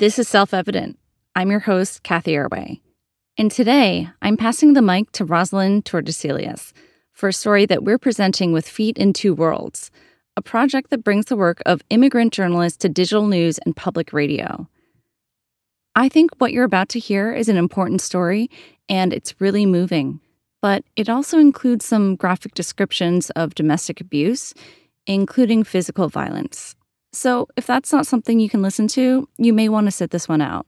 This is Self Evident. I'm your host, Cathy Erway. And today, I'm passing the mic to Rosalind Tordesillas for a story that we're presenting with Feet in Two Worlds, a project that brings the work of immigrant journalists to digital news and public radio. I think what you're about to hear is an important story, and it's really moving. But it also includes some graphic descriptions of domestic abuse, including physical violence. So, if that's not something you can listen to, you may want to sit this one out.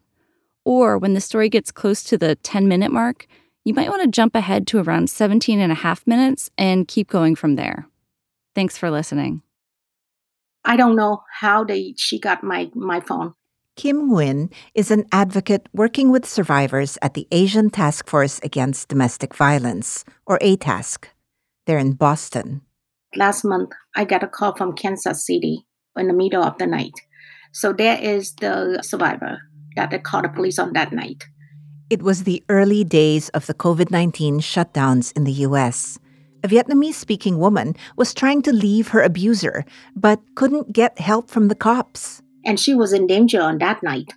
Or when the story gets close to the 10 minute mark, you might want to jump ahead to around 17 and a half minutes and keep going from there. Thanks for listening. I don't know how they she got my my phone. Kim Nguyen is an advocate working with survivors at the Asian Task Force Against Domestic Violence, or ATASK. They're in Boston. Last month, I got a call from Kansas City in the middle of the night. So there is the survivor that they called the police on that night. It was the early days of the COVID 19 shutdowns in the US. A Vietnamese speaking woman was trying to leave her abuser, but couldn't get help from the cops. And she was in danger on that night.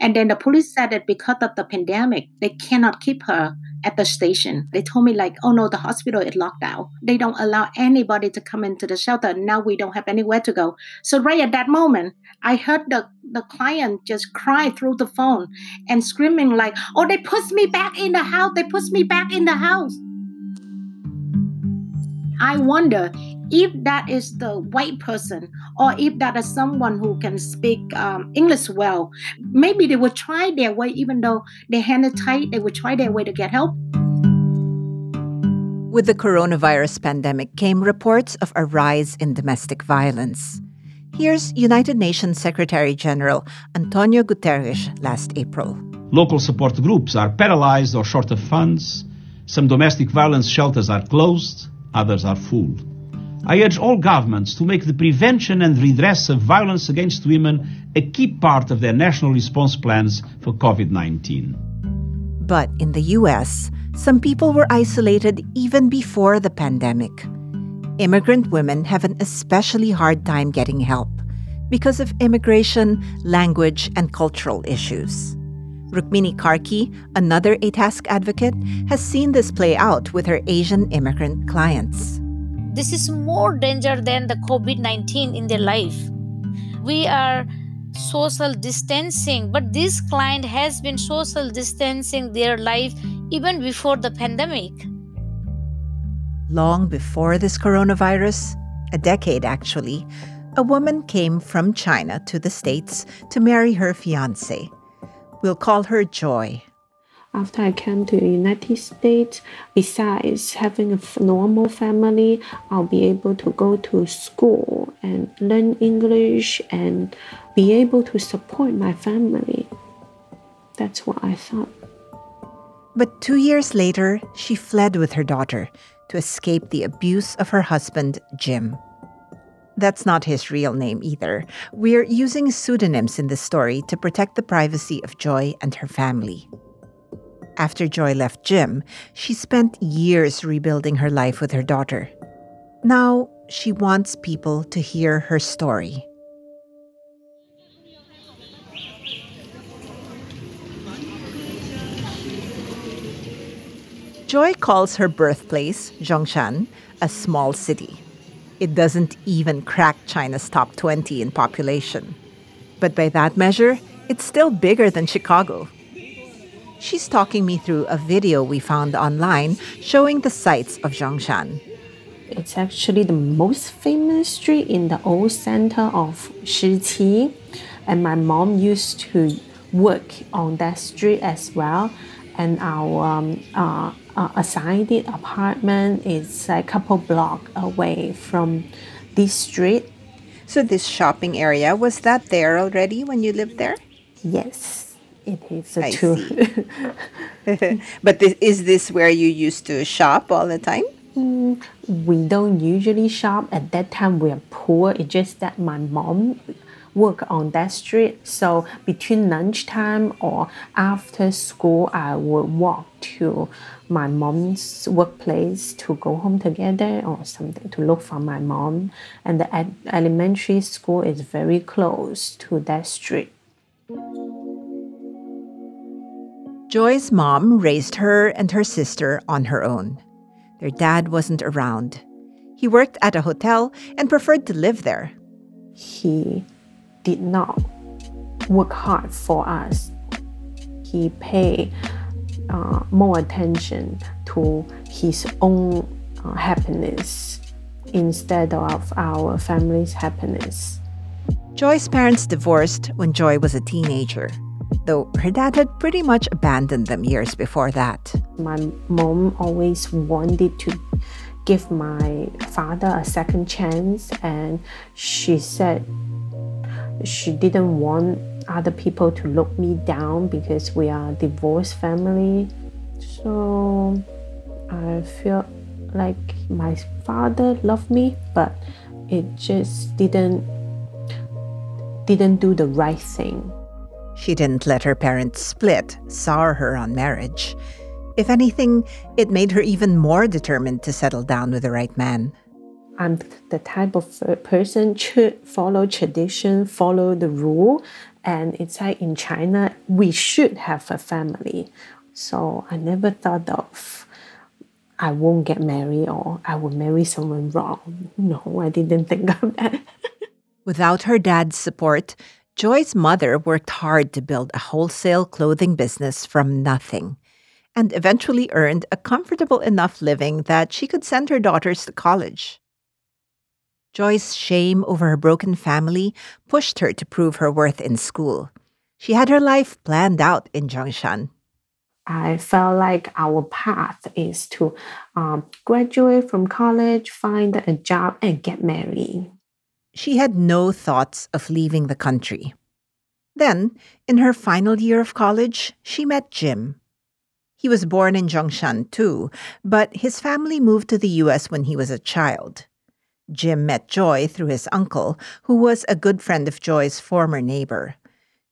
And then the police said that because of the pandemic, they cannot keep her at the station. They told me like, oh no, the hospital is locked down. They don't allow anybody to come into the shelter. Now we don't have anywhere to go. So right at that moment, I heard the, the client just cry through the phone and screaming like, oh, they pushed me back in the house. They pushed me back in the house. I wonder if that is the white person or if that is someone who can speak um, English well, maybe they would try their way, even though their hand is tight, they would try their way to get help. With the coronavirus pandemic came reports of a rise in domestic violence. Here's United Nations Secretary General Antonio Guterres last April. Local support groups are paralyzed or short of funds. Some domestic violence shelters are closed, others are full. I urge all governments to make the prevention and redress of violence against women a key part of their national response plans for COVID 19. But in the US, some people were isolated even before the pandemic. Immigrant women have an especially hard time getting help because of immigration, language, and cultural issues. Rukmini Karki, another ATASK advocate, has seen this play out with her Asian immigrant clients this is more danger than the covid-19 in their life. We are social distancing but this client has been social distancing their life even before the pandemic. Long before this coronavirus a decade actually a woman came from china to the states to marry her fiance we'll call her joy after I came to the United States, besides having a normal family, I'll be able to go to school and learn English and be able to support my family. That's what I thought. But two years later, she fled with her daughter to escape the abuse of her husband, Jim. That's not his real name either. We're using pseudonyms in this story to protect the privacy of Joy and her family. After Joy left Jim, she spent years rebuilding her life with her daughter. Now, she wants people to hear her story. Joy calls her birthplace, Zhongshan, a small city. It doesn't even crack China's top 20 in population. But by that measure, it's still bigger than Chicago. She's talking me through a video we found online showing the sights of Zhongshan. It's actually the most famous street in the old center of Shiqi, and my mom used to work on that street as well. And our um, uh, uh, assigned apartment is a couple block away from this street. So this shopping area was that there already when you lived there? Yes it is a I tool. but this, is this where you used to shop all the time? Mm, we don't usually shop at that time. We are poor. It's just that my mom work on that street. So between lunchtime or after school, I would walk to my mom's workplace to go home together or something to look for my mom. And the elementary school is very close to that street. Joy's mom raised her and her sister on her own. Their dad wasn't around. He worked at a hotel and preferred to live there. He did not work hard for us. He paid uh, more attention to his own uh, happiness instead of our family's happiness. Joy's parents divorced when Joy was a teenager, though her dad had pretty much abandoned them years before that. My mom always wanted to give my father a second chance, and she said she didn't want other people to look me down because we are a divorced family. So I feel like my father loved me, but it just didn't didn't do the right thing. She didn't let her parents split, sour her on marriage. If anything, it made her even more determined to settle down with the right man. I'm the type of person should follow tradition, follow the rule, and it's like in China we should have a family. So I never thought of I won't get married or I will marry someone wrong. No, I didn't think of that. Without her dad's support, Joy's mother worked hard to build a wholesale clothing business from nothing and eventually earned a comfortable enough living that she could send her daughters to college. Joy's shame over her broken family pushed her to prove her worth in school. She had her life planned out in Zhongshan. I felt like our path is to um, graduate from college, find a job, and get married. She had no thoughts of leaving the country. Then, in her final year of college, she met Jim. He was born in Zhongshan too, but his family moved to the US when he was a child. Jim met Joy through his uncle, who was a good friend of Joy's former neighbor.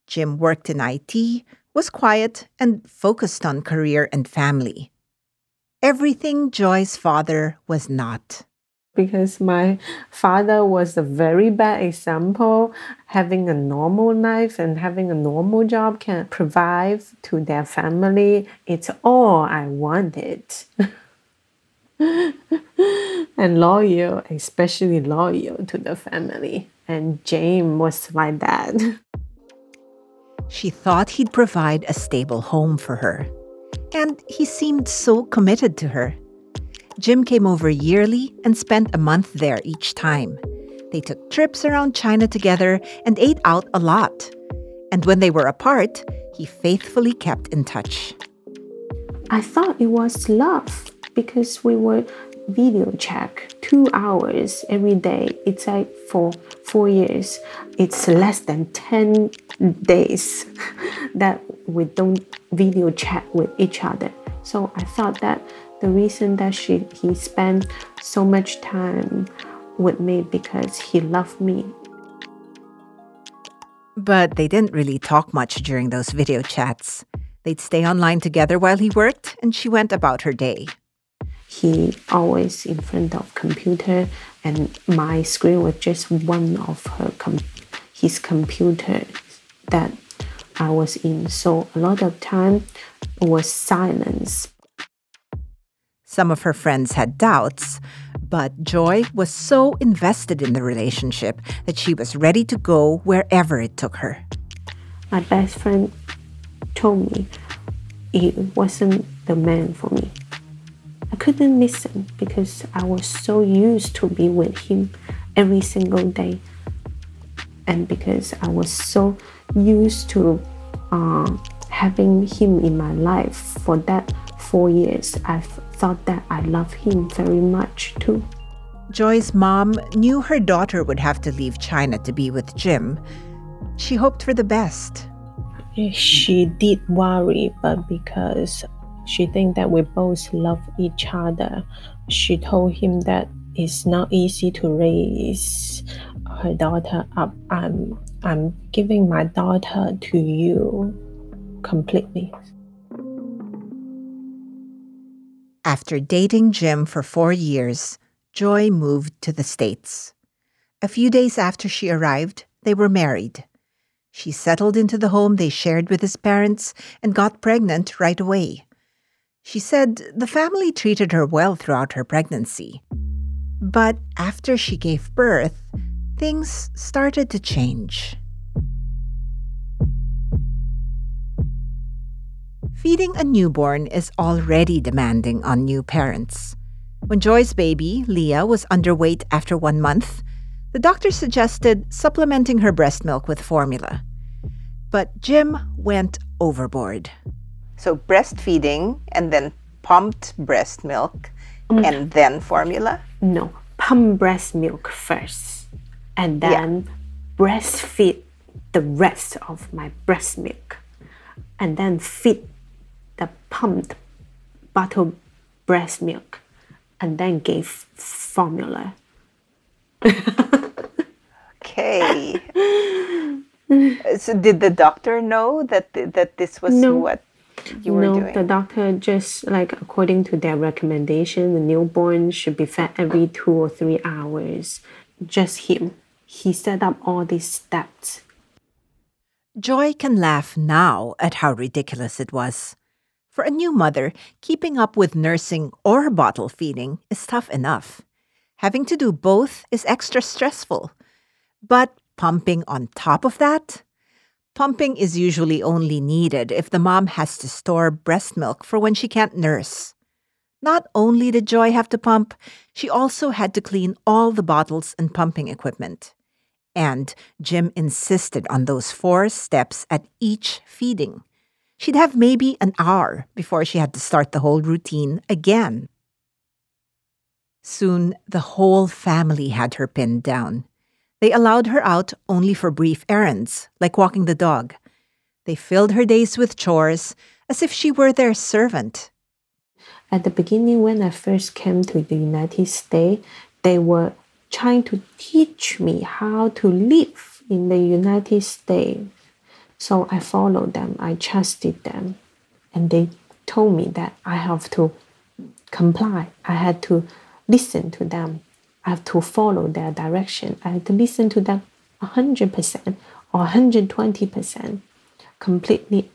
Jim worked in IT, was quiet and focused on career and family. Everything Joy's father was not. Because my father was a very bad example. Having a normal life and having a normal job can provide to their family. It's all I wanted. and loyal, especially loyal to the family. And James was like that. She thought he'd provide a stable home for her. And he seemed so committed to her. Jim came over yearly and spent a month there each time. They took trips around China together and ate out a lot. And when they were apart, he faithfully kept in touch. I thought it was love because we were video check two hours every day. It's like for four years. It's less than 10 days that we don't video chat with each other. So I thought that the reason that she he spent so much time with me because he loved me. But they didn't really talk much during those video chats. They'd stay online together while he worked, and she went about her day he always in front of computer and my screen was just one of her com- his computer that I was in. So a lot of time was silence. Some of her friends had doubts, but Joy was so invested in the relationship that she was ready to go wherever it took her. My best friend told me it wasn't the man for me. I couldn't listen because I was so used to be with him every single day. And because I was so used to uh, having him in my life for that four years, I thought that I love him very much too. Joy's mom knew her daughter would have to leave China to be with Jim. She hoped for the best. She did worry, but because she think that we both love each other. She told him that it's not easy to raise her daughter up. I'm I'm giving my daughter to you completely. After dating Jim for four years, Joy moved to the States. A few days after she arrived, they were married. She settled into the home they shared with his parents and got pregnant right away. She said the family treated her well throughout her pregnancy. But after she gave birth, things started to change. Feeding a newborn is already demanding on new parents. When Joy's baby, Leah, was underweight after one month, the doctor suggested supplementing her breast milk with formula. But Jim went overboard. So, breastfeeding and then pumped breast milk Mm. and then formula? No, pump breast milk first, and then breastfeed the rest of my breast milk, and then feed the pumped bottle breast milk, and then gave formula. Okay. so, did the doctor know that that this was No. what you were no, doing? the doctor just like according to their recommendation, the newborn should be fed every two or three hours. Just him. He set up all these steps. Joy can laugh now at how ridiculous it was. For a new mother, keeping up with nursing or bottle feeding is tough enough. Having to do both is extra stressful. But pumping on top of that? Pumping is usually only needed if the mom has to store breast milk for when she can't nurse. Not only did Joy have to pump, she also had to clean all the bottles and pumping equipment. And Jim insisted on those four steps at each feeding. She'd have maybe an hour before she had to start the whole routine again. Soon, the whole family had her pinned down. They allowed her out only for brief errands, like walking the dog. They filled her days with chores as if she were their servant. At the beginning, when I first came to the United States, they were trying to teach me how to live in the United States. So I followed them, I trusted them, and they told me that I have to comply. I had to listen to them. I have to follow their direction. I had to listen to them 100% or 120%. Completely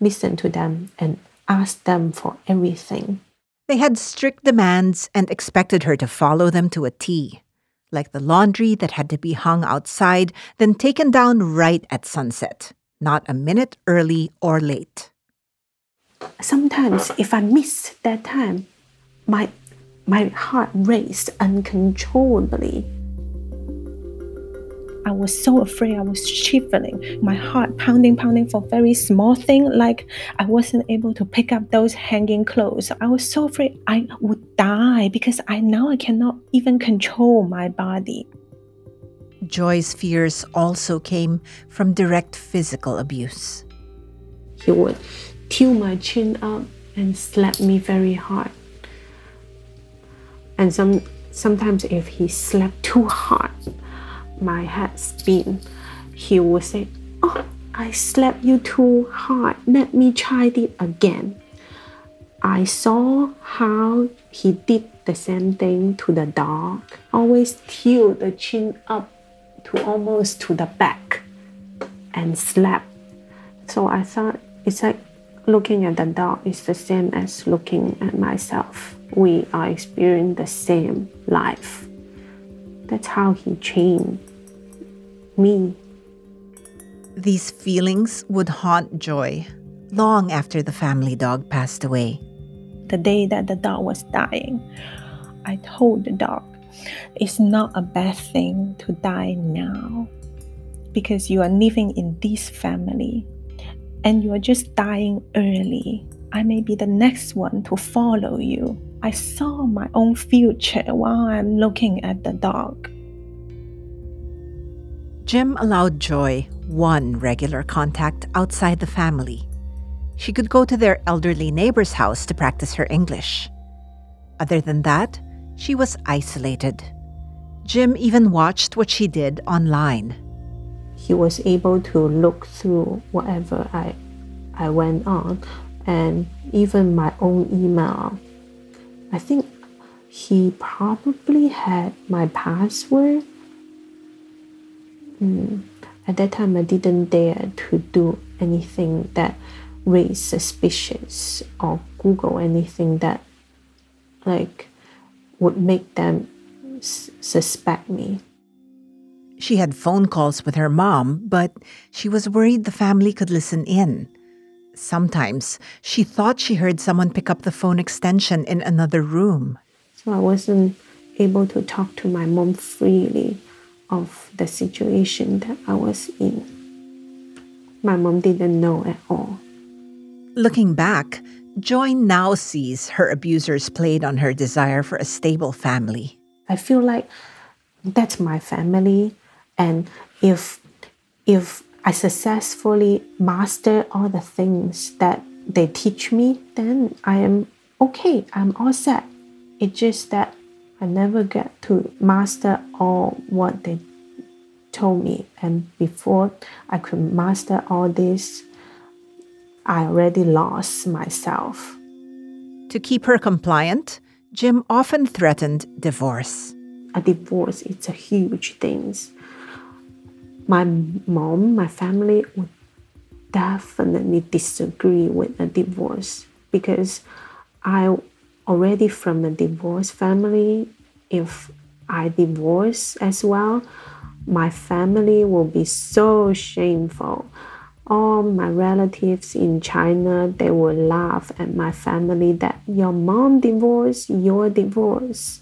listen to them and ask them for everything. They had strict demands and expected her to follow them to a T, like the laundry that had to be hung outside, then taken down right at sunset, not a minute early or late. Sometimes, if I miss that time, my my heart raced uncontrollably. I was so afraid. I was shivering, my heart pounding, pounding for very small thing, like I wasn't able to pick up those hanging clothes. I was so afraid I would die because I now I cannot even control my body. Joy's fears also came from direct physical abuse. He would tilt my chin up and slap me very hard. And some sometimes if he slapped too hard, my head spin. He would say, "Oh, I slapped you too hard. Let me try it again." I saw how he did the same thing to the dog. Always tilt the chin up to almost to the back and slap. So I thought it's like looking at the dog is the same as looking at myself. We are experiencing the same life. That's how he changed me. These feelings would haunt Joy long after the family dog passed away. The day that the dog was dying, I told the dog, it's not a bad thing to die now because you are living in this family and you are just dying early. I may be the next one to follow you. I saw my own future while I'm looking at the dog. Jim allowed Joy one regular contact outside the family. She could go to their elderly neighbor's house to practice her English. Other than that, she was isolated. Jim even watched what she did online. He was able to look through whatever I, I went on, and even my own email. I think he probably had my password. Mm. At that time, I didn't dare to do anything that raised suspicious or Google anything that like would make them s- suspect me. She had phone calls with her mom, but she was worried the family could listen in. Sometimes she thought she heard someone pick up the phone extension in another room. So I wasn't able to talk to my mom freely of the situation that I was in. My mom didn't know at all. Looking back, Joy now sees her abusers played on her desire for a stable family. I feel like that's my family and if if I successfully master all the things that they teach me, then I am okay. I'm all set. It's just that I never get to master all what they told me. And before I could master all this, I already lost myself. To keep her compliant, Jim often threatened divorce. A divorce, it's a huge thing my mom, my family would definitely disagree with a divorce because I already from a divorced family. If I divorce as well, my family will be so shameful. All my relatives in China, they will laugh at my family that your mom divorced, your divorce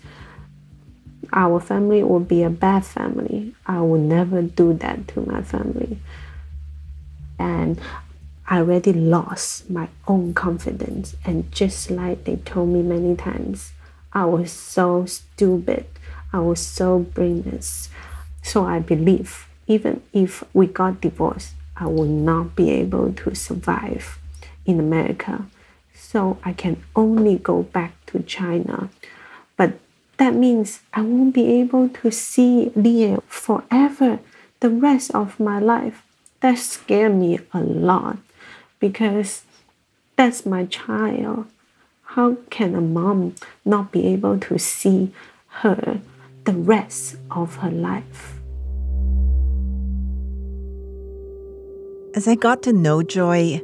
our family will be a bad family. I will never do that to my family. And I already lost my own confidence. And just like they told me many times, I was so stupid. I was so brainless. So I believe even if we got divorced, I will not be able to survive in America. So I can only go back to China. But that means I won't be able to see Leah forever, the rest of my life. That scared me a lot because that's my child. How can a mom not be able to see her the rest of her life? As I got to know Joy,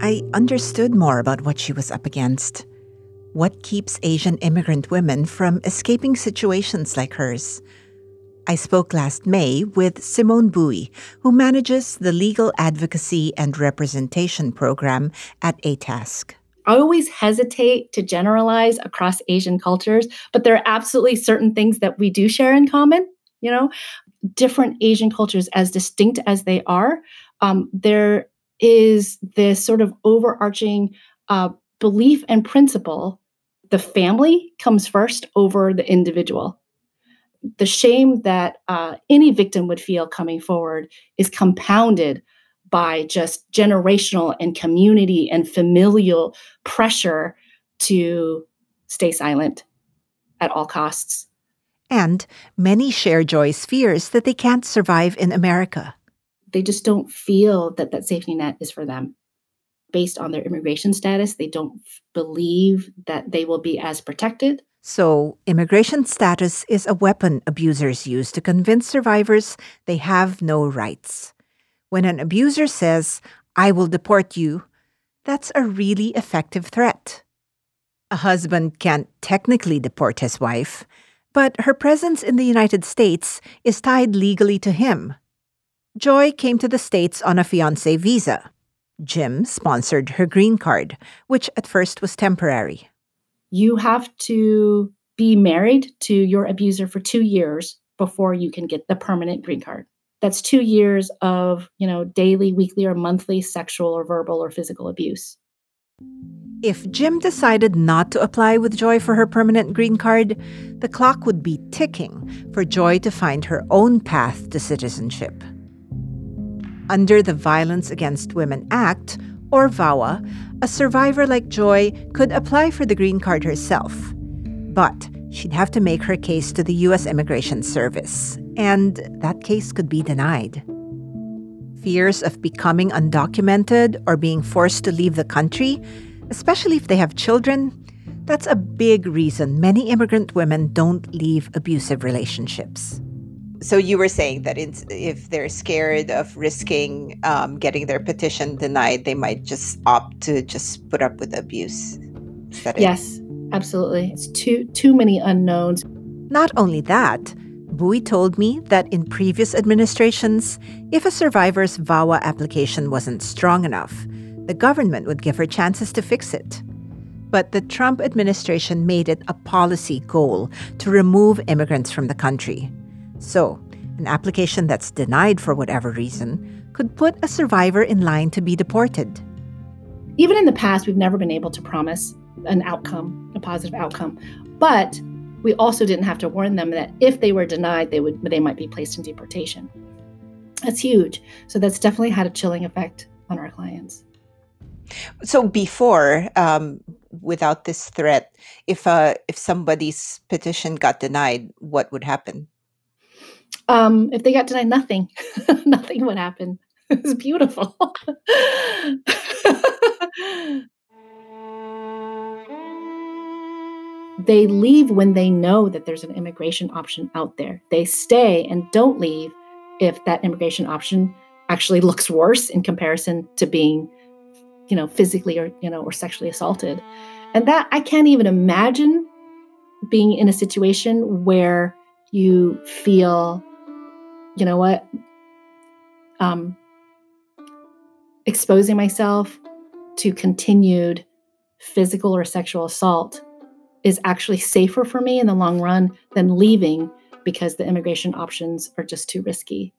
I understood more about what she was up against. What keeps Asian immigrant women from escaping situations like hers? I spoke last May with Simone Bui, who manages the Legal Advocacy and Representation Program at ATASK. I always hesitate to generalize across Asian cultures, but there are absolutely certain things that we do share in common. You know, different Asian cultures, as distinct as they are, um, there is this sort of overarching uh, belief and principle the family comes first over the individual. The shame that uh, any victim would feel coming forward is compounded by just generational and community and familial pressure to stay silent at all costs. And many share Joy's fears that they can't survive in America. They just don't feel that that safety net is for them based on their immigration status. They don't believe that they will be as protected. So, immigration status is a weapon abusers use to convince survivors they have no rights. When an abuser says, I will deport you, that's a really effective threat. A husband can't technically deport his wife, but her presence in the United States is tied legally to him. Joy came to the States on a fiancé visa. Jim sponsored her green card, which at first was temporary. You have to be married to your abuser for two years before you can get the permanent green card. That's two years of, you know, daily, weekly, or monthly sexual or verbal or physical abuse. If Jim decided not to apply with Joy for her permanent green card, the clock would be ticking for Joy to find her own path to citizenship. Under the Violence Against Women Act, or VAWA, a survivor like Joy could apply for the green card herself. But she'd have to make her case to the U.S. Immigration Service, and that case could be denied. Fears of becoming undocumented or being forced to leave the country, especially if they have children, that's a big reason many immigrant women don't leave abusive relationships. So you were saying that it's, if they're scared of risking um, getting their petition denied, they might just opt to just put up with abuse. yes, absolutely. It's too too many unknowns. Not only that, Bui told me that in previous administrations, if a survivor's VAWA application wasn't strong enough, the government would give her chances to fix it. But the Trump administration made it a policy goal to remove immigrants from the country. So, an application that's denied for whatever reason could put a survivor in line to be deported. Even in the past, we've never been able to promise an outcome, a positive outcome. But we also didn't have to warn them that if they were denied, they would they might be placed in deportation. That's huge. So that's definitely had a chilling effect on our clients. So before, um, without this threat, if uh, if somebody's petition got denied, what would happen? Um, if they got denied, nothing, nothing would happen. It was beautiful. they leave when they know that there's an immigration option out there. They stay and don't leave if that immigration option actually looks worse in comparison to being, you know, physically or, you know, or sexually assaulted. And that I can't even imagine being in a situation where you feel, you know what, um, exposing myself to continued physical or sexual assault is actually safer for me in the long run than leaving because the immigration options are just too risky.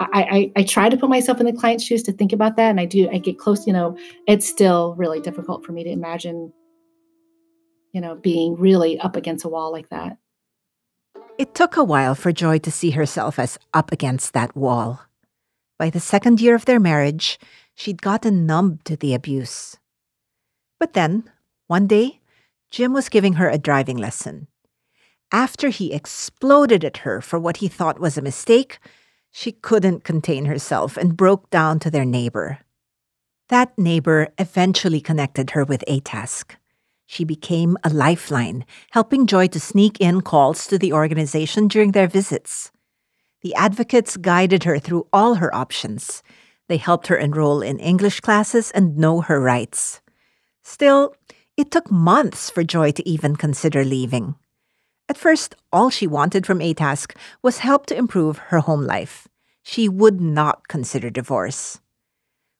I, I, I try to put myself in the client's shoes to think about that, and I do. I get close. You know, it's still really difficult for me to imagine, you know, being really up against a wall like that. It took a while for Joy to see herself as up against that wall. By the second year of their marriage, she'd gotten numb to the abuse. But then, one day, Jim was giving her a driving lesson. After he exploded at her for what he thought was a mistake, she couldn't contain herself and broke down to their neighbor. That neighbor eventually connected her with ATASK. She became a lifeline, helping Joy to sneak in calls to the organization during their visits. The advocates guided her through all her options. They helped her enroll in English classes and know her rights. Still, it took months for Joy to even consider leaving. At first, all she wanted from ATASK was help to improve her home life. She would not consider divorce.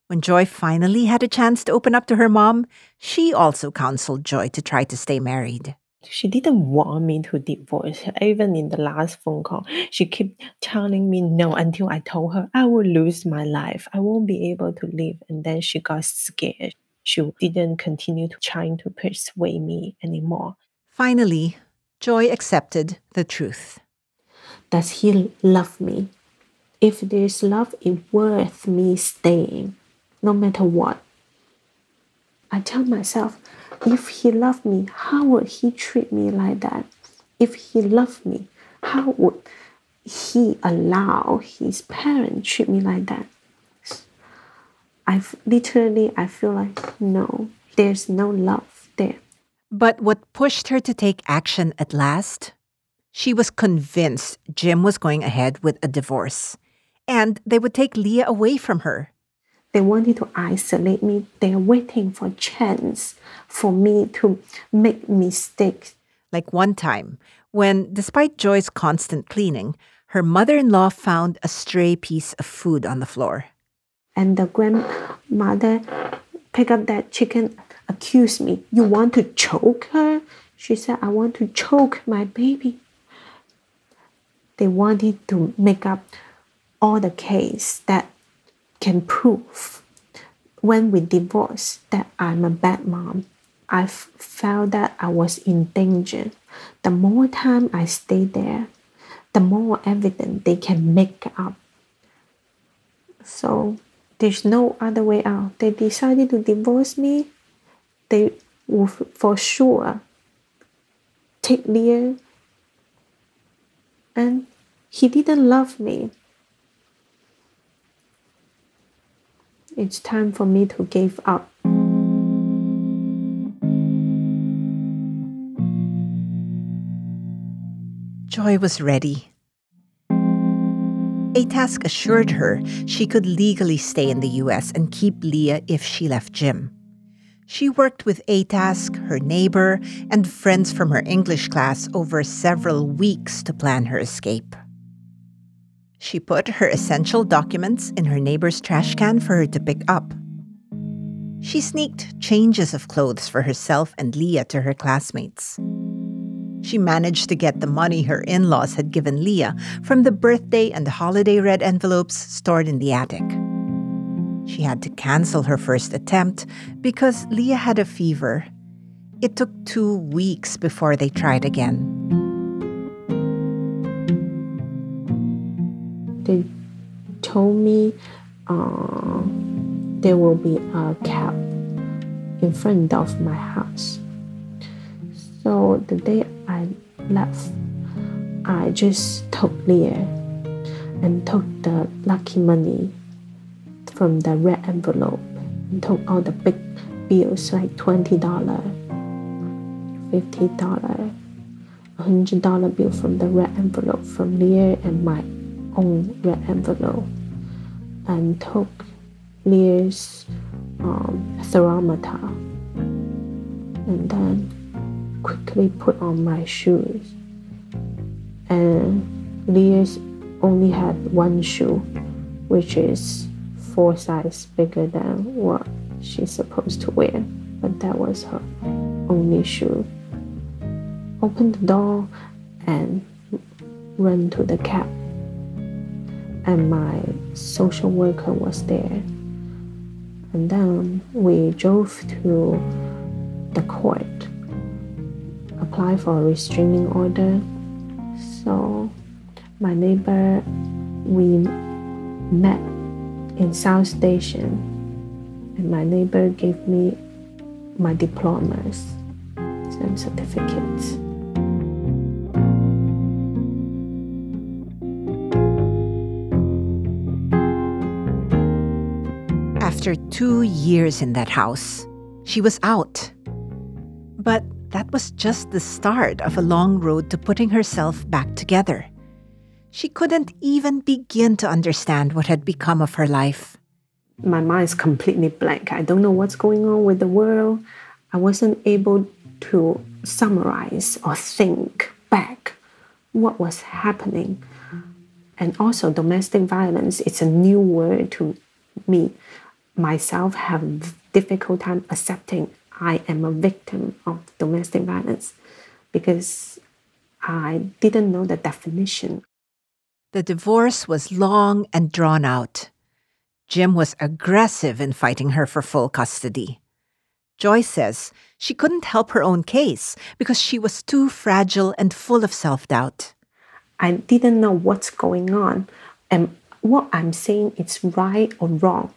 When Joy finally had a chance to open up to her mom, she also counseled Joy to try to stay married. She didn't want me to divorce her. Even in the last phone call, she kept telling me no until I told her I will lose my life. I won't be able to live. And then she got scared she didn't continue to trying to persuade me anymore. Finally, Joy accepted the truth. Does he love me? If there's love, it's worth me staying, no matter what. I tell myself, if he loved me, how would he treat me like that? If he loved me, how would he allow his parents treat me like that? I literally I feel like no, there's no love there. But what pushed her to take action at last? She was convinced Jim was going ahead with a divorce, and they would take Leah away from her. They wanted to isolate me. They're waiting for a chance for me to make mistakes. Like one time, when, despite Joy's constant cleaning, her mother in law found a stray piece of food on the floor and the grandmother pick up that chicken accused me you want to choke her she said i want to choke my baby they wanted to make up all the case that can prove when we divorced that i'm a bad mom i felt that i was in danger the more time i stay there the more evidence they can make up so there's no other way out. They decided to divorce me. They will for sure take Leah. And he didn't love me. It's time for me to give up. Joy was ready. ATASK assured her she could legally stay in the US and keep Leah if she left Jim. She worked with ATASK, her neighbor, and friends from her English class over several weeks to plan her escape. She put her essential documents in her neighbor's trash can for her to pick up. She sneaked changes of clothes for herself and Leah to her classmates. She managed to get the money her in laws had given Leah from the birthday and holiday red envelopes stored in the attic. She had to cancel her first attempt because Leah had a fever. It took two weeks before they tried again. They told me uh, there will be a cab in front of my house. So the day I left, I just took Leah and took the lucky money from the red envelope and took all the big bills like $20, $50, $100 bill from the red envelope from Leah and my own red envelope and took Leah's um, thermometer and then quickly put on my shoes. And Leah's only had one shoe, which is four sizes bigger than what she's supposed to wear, but that was her only shoe. Opened the door and ran to the cab. And my social worker was there. And then we drove to the court apply for a restraining order. So my neighbor, we met in South Station, and my neighbor gave me my diplomas and certificates. After two years in that house, she was out. But that was just the start of a long road to putting herself back together. She couldn't even begin to understand what had become of her life. My mind is completely blank. I don't know what's going on with the world. I wasn't able to summarize or think back what was happening. And also domestic violence, it's a new word to me. Myself have difficult time accepting I am a victim of domestic violence because I didn't know the definition. The divorce was long and drawn out. Jim was aggressive in fighting her for full custody. Joy says she couldn't help her own case because she was too fragile and full of self doubt. I didn't know what's going on and what I'm saying is right or wrong,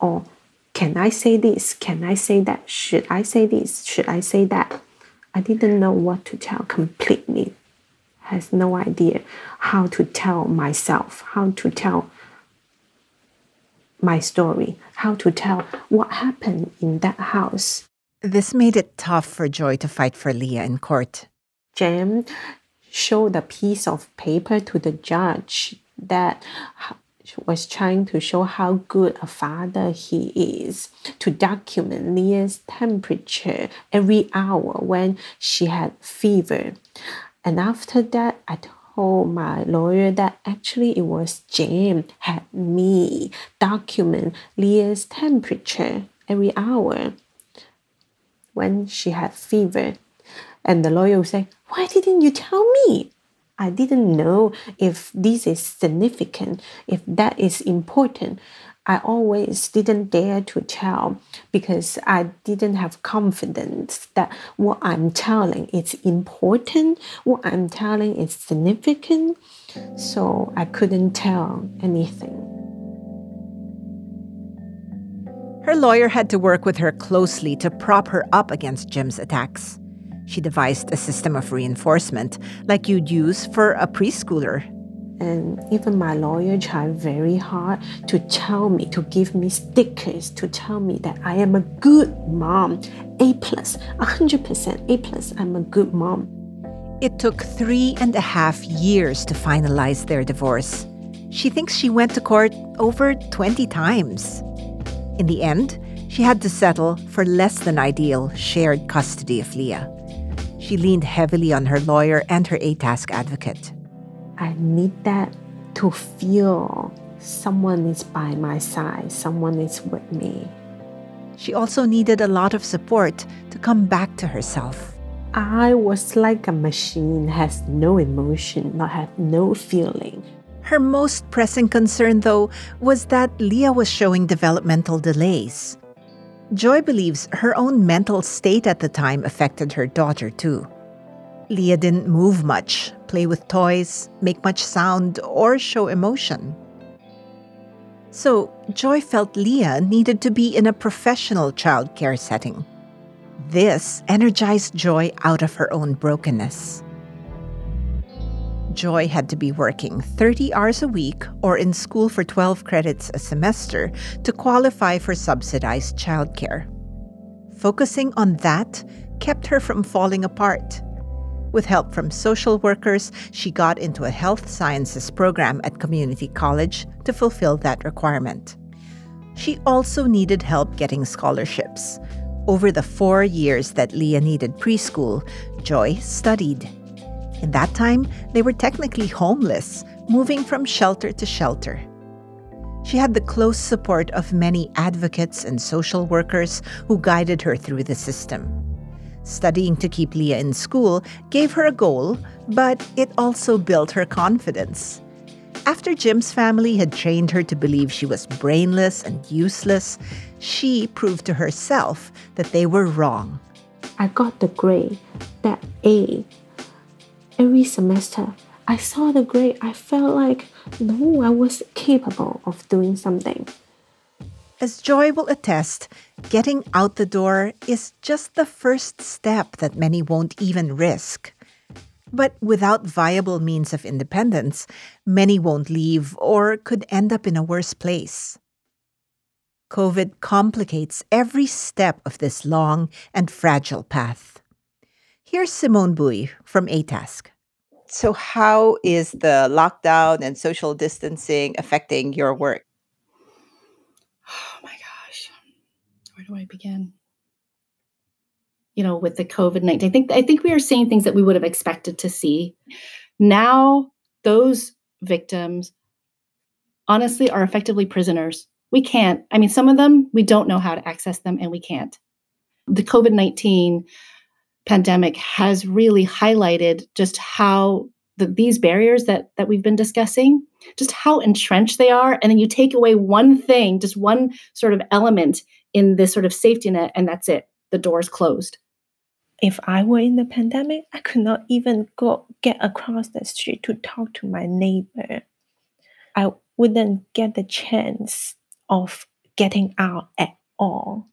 or can I say this? Can I say that? Should I say this? Should I say that? I didn't know what to tell completely. Has no idea how to tell myself, how to tell my story, how to tell what happened in that house. This made it tough for Joy to fight for Leah in court. Jim showed a piece of paper to the judge that was trying to show how good a father he is to document Leah's temperature every hour when she had fever. And after that, I told my lawyer that actually it was Jim had me document Leah's temperature every hour when she had fever. And the lawyer say, Why didn't you tell me? I didn't know if this is significant, if that is important. I always didn't dare to tell because I didn't have confidence that what I'm telling is important, what I'm telling is significant. So I couldn't tell anything. Her lawyer had to work with her closely to prop her up against Jim's attacks. She devised a system of reinforcement like you'd use for a preschooler. And even my lawyer tried very hard to tell me, to give me stickers, to tell me that I am a good mom. A plus, 100% A plus, I'm a good mom. It took three and a half years to finalize their divorce. She thinks she went to court over 20 times. In the end, she had to settle for less than ideal shared custody of Leah. She leaned heavily on her lawyer and her ATASK advocate. I need that to feel someone is by my side, someone is with me. She also needed a lot of support to come back to herself. I was like a machine, has no emotion, not have no feeling. Her most pressing concern, though, was that Leah was showing developmental delays. Joy believes her own mental state at the time affected her daughter too. Leah didn't move much, play with toys, make much sound, or show emotion. So, Joy felt Leah needed to be in a professional childcare setting. This energized Joy out of her own brokenness. Joy had to be working 30 hours a week or in school for 12 credits a semester to qualify for subsidized childcare. Focusing on that kept her from falling apart. With help from social workers, she got into a health sciences program at community college to fulfill that requirement. She also needed help getting scholarships. Over the four years that Leah needed preschool, Joy studied in that time, they were technically homeless, moving from shelter to shelter. She had the close support of many advocates and social workers who guided her through the system. Studying to keep Leah in school gave her a goal, but it also built her confidence. After Jim's family had trained her to believe she was brainless and useless, she proved to herself that they were wrong. I got the grade, that A every semester, I saw the grade, I felt like, no, I was capable of doing something. As Joy will attest, getting out the door is just the first step that many won't even risk. But without viable means of independence, many won't leave or could end up in a worse place. COVID complicates every step of this long and fragile path. Here's Simone Bui from ATASK. So, how is the lockdown and social distancing affecting your work? Oh my gosh, where do I begin? You know, with the COVID nineteen, I think I think we are seeing things that we would have expected to see. Now, those victims, honestly, are effectively prisoners. We can't. I mean, some of them we don't know how to access them, and we can't. The COVID nineteen pandemic has really highlighted just how the, these barriers that that we've been discussing just how entrenched they are. And then you take away one thing just one sort of element in this sort of safety net and that's it. The door's closed. If i were in the pandemic i could not even go get across the street to talk to my neighbor. I wouldn't get the chance of getting out at all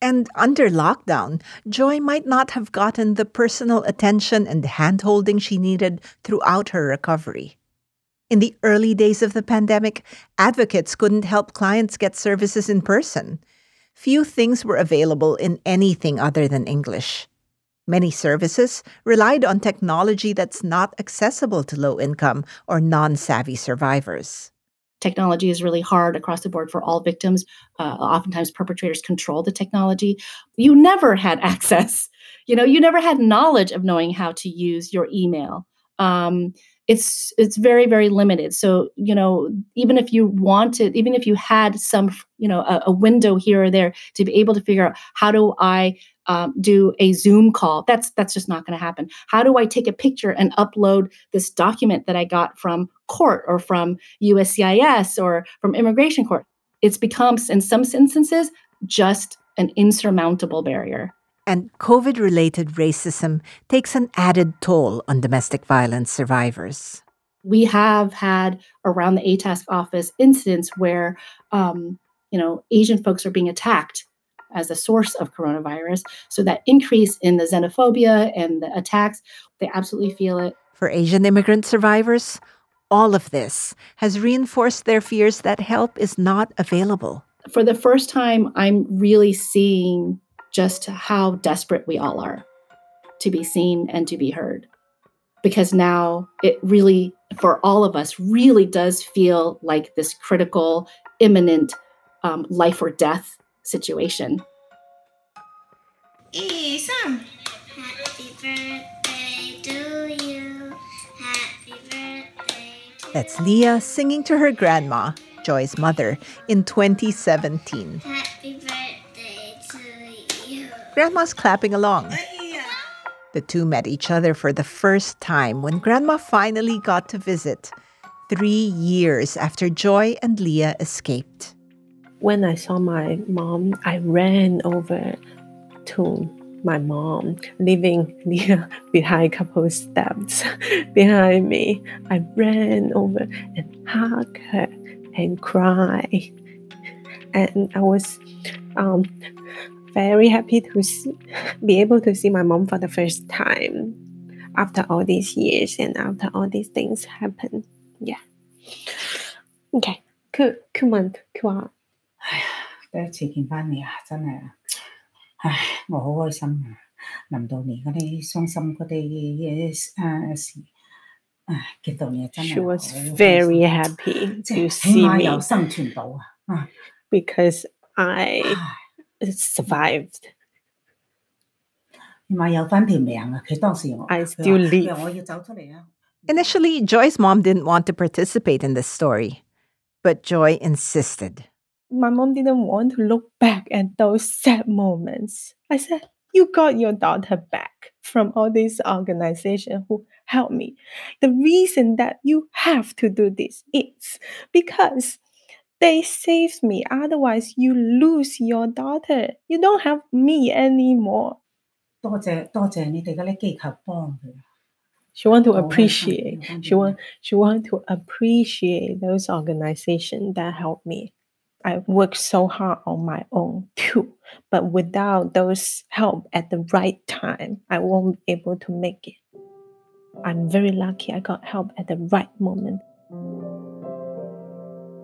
and under lockdown, Joy might not have gotten the personal attention and handholding she needed throughout her recovery. In the early days of the pandemic, advocates couldn't help clients get services in person. Few things were available in anything other than English. Many services relied on technology that's not accessible to low income or non savvy survivors technology is really hard across the board for all victims. Uh, oftentimes, perpetrators control the technology. You never had access. You know, you never had knowledge of knowing how to use your email. Um, it's it's very very limited. So you know, even if you wanted, even if you had some, you know, a, a window here or there to be able to figure out how do I um, do a Zoom call. That's that's just not going to happen. How do I take a picture and upload this document that I got from court or from USCIS or from immigration court? It's becomes in some instances just an insurmountable barrier. And COVID related racism takes an added toll on domestic violence survivors. We have had around the ATASK office incidents where, um, you know, Asian folks are being attacked as a source of coronavirus. So that increase in the xenophobia and the attacks, they absolutely feel it. For Asian immigrant survivors, all of this has reinforced their fears that help is not available. For the first time, I'm really seeing just how desperate we all are to be seen and to be heard. because now it really, for all of us, really does feel like this critical, imminent um, life or death situation. Isam. Happy birthday to you. Happy birthday. That's Leah singing to her grandma, Joy's mother, in 2017. Happy birthday to you. Grandma's clapping along. The two met each other for the first time when Grandma finally got to visit, three years after Joy and Leah escaped. When I saw my mom, I ran over to my mom, leaving Leah behind a couple of steps behind me. I ran over and hugged her and cried. And I was um, very happy to see, be able to see my mom for the first time after all these years and after all these things happen. Yeah. Okay. 佢佢问佢话唉呀，第一次见翻你啊，真系啊，唉，我好开心啊！临到你嗰啲伤心嗰啲嘢诶事，唉，见到你真系 she was 好开心 very happy 即 to 系起 see 码 me 有生存到啊！啊， because I 唉 survived. 起码有翻条命啊！佢当时我 I 佢 still 话 live. 佢话我要走出嚟啊！ Initially, Joy's mom didn't want to participate in this story, but Joy insisted. My mom didn't want to look back at those sad moments. I said, You got your daughter back from all these organizations who helped me. The reason that you have to do this is because they saved me. Otherwise, you lose your daughter. You don't have me anymore. 多谢多谢你哋嗰啲机构帮佢。 She want to Oh, I see. appreciate. Yeah, She want yeah. she want to appreciate those organizations that helped me. I worked so hard on my own too, but without those help at the right time, I won't be able to make it. I'm very lucky I got help at the right moment.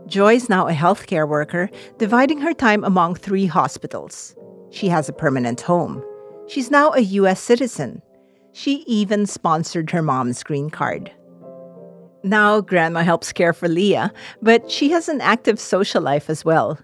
Joy's now a healthcare worker, dividing her time among three hospitals. She has a permanent home. She's now a US citizen. She even sponsored her mom's green card. Now, Grandma helps care for Leah, but she has an active social life as well.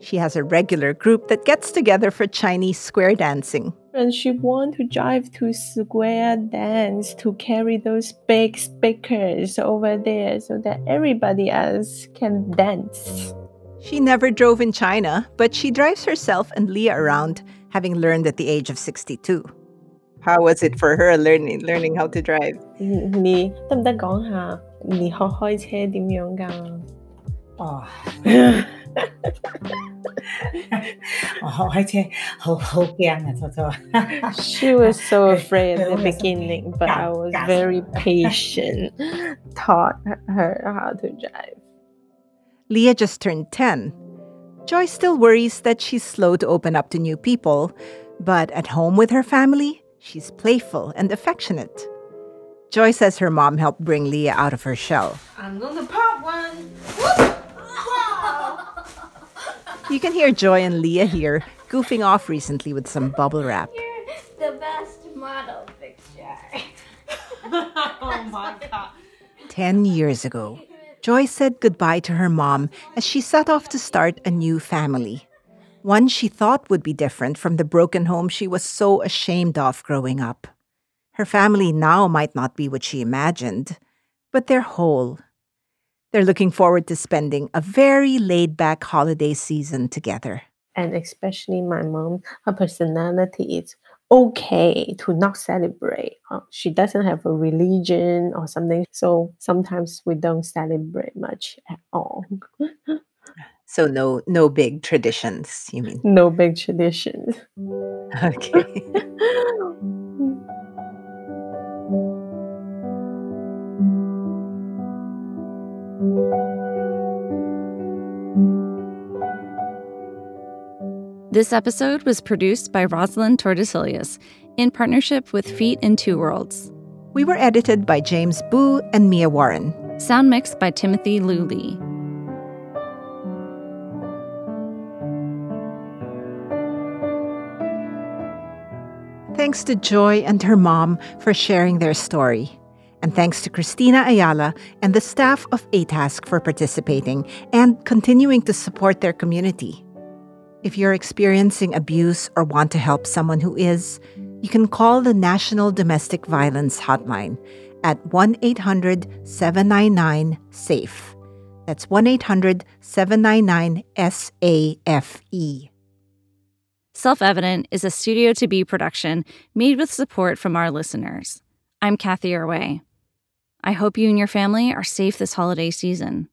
She has a regular group that gets together for Chinese square dancing. And she want to drive to square dance to carry those big speakers over there so that everybody else can dance. She never drove in China, but she drives herself and Leah around, having learned at the age of 62. How was it for her learning learning how to drive? 你得唔得讲下你学开车点样㗎？哦， 我学开车好好惊啊，初初。 She was so afraid at the 佢好有心机 beginning, but I was 教- very 教 patient, taught her how to drive. Leah just turned 10. Joy still worries that she's slow to open up to new people, but at home with her family, she's playful and affectionate. Joy says her mom helped bring Leah out of her shell. I'm gonna pop one. You can hear Joy and Leah here goofing off recently with some bubble wrap. The best model picture. oh my god. 10 years ago, Joy said goodbye to her mom as she set off to start a new family. One she thought would be different from the broken home she was so ashamed of growing up. Her family now might not be what she imagined, but they're whole. They're looking forward to spending a very laid back holiday season together. And especially my mom, her personality is okay to not celebrate. Uh, she doesn't have a religion or something, so sometimes we don't celebrate much at all. So no no big traditions, you mean? No big traditions. Okay. This episode was produced by Rosalind Tordesillas in partnership with Feet in Two Worlds. we were edited by James Boo and Mia Warren. Sound mixed by Timothy Liu Lee. Thanks to Joy and her mom for sharing their story. And thanks to Christina Ayala and the staff of ATASK for participating and continuing to support their community. If you're experiencing abuse or want to help someone who is, you can call the National Domestic Violence Hotline at 1 800 799 SAFE. That's 1 800 799 SAFE. Self Evident is a Studio to Be production made with support from our listeners. I'm Cathy Erway. I hope you and your family are safe this holiday season.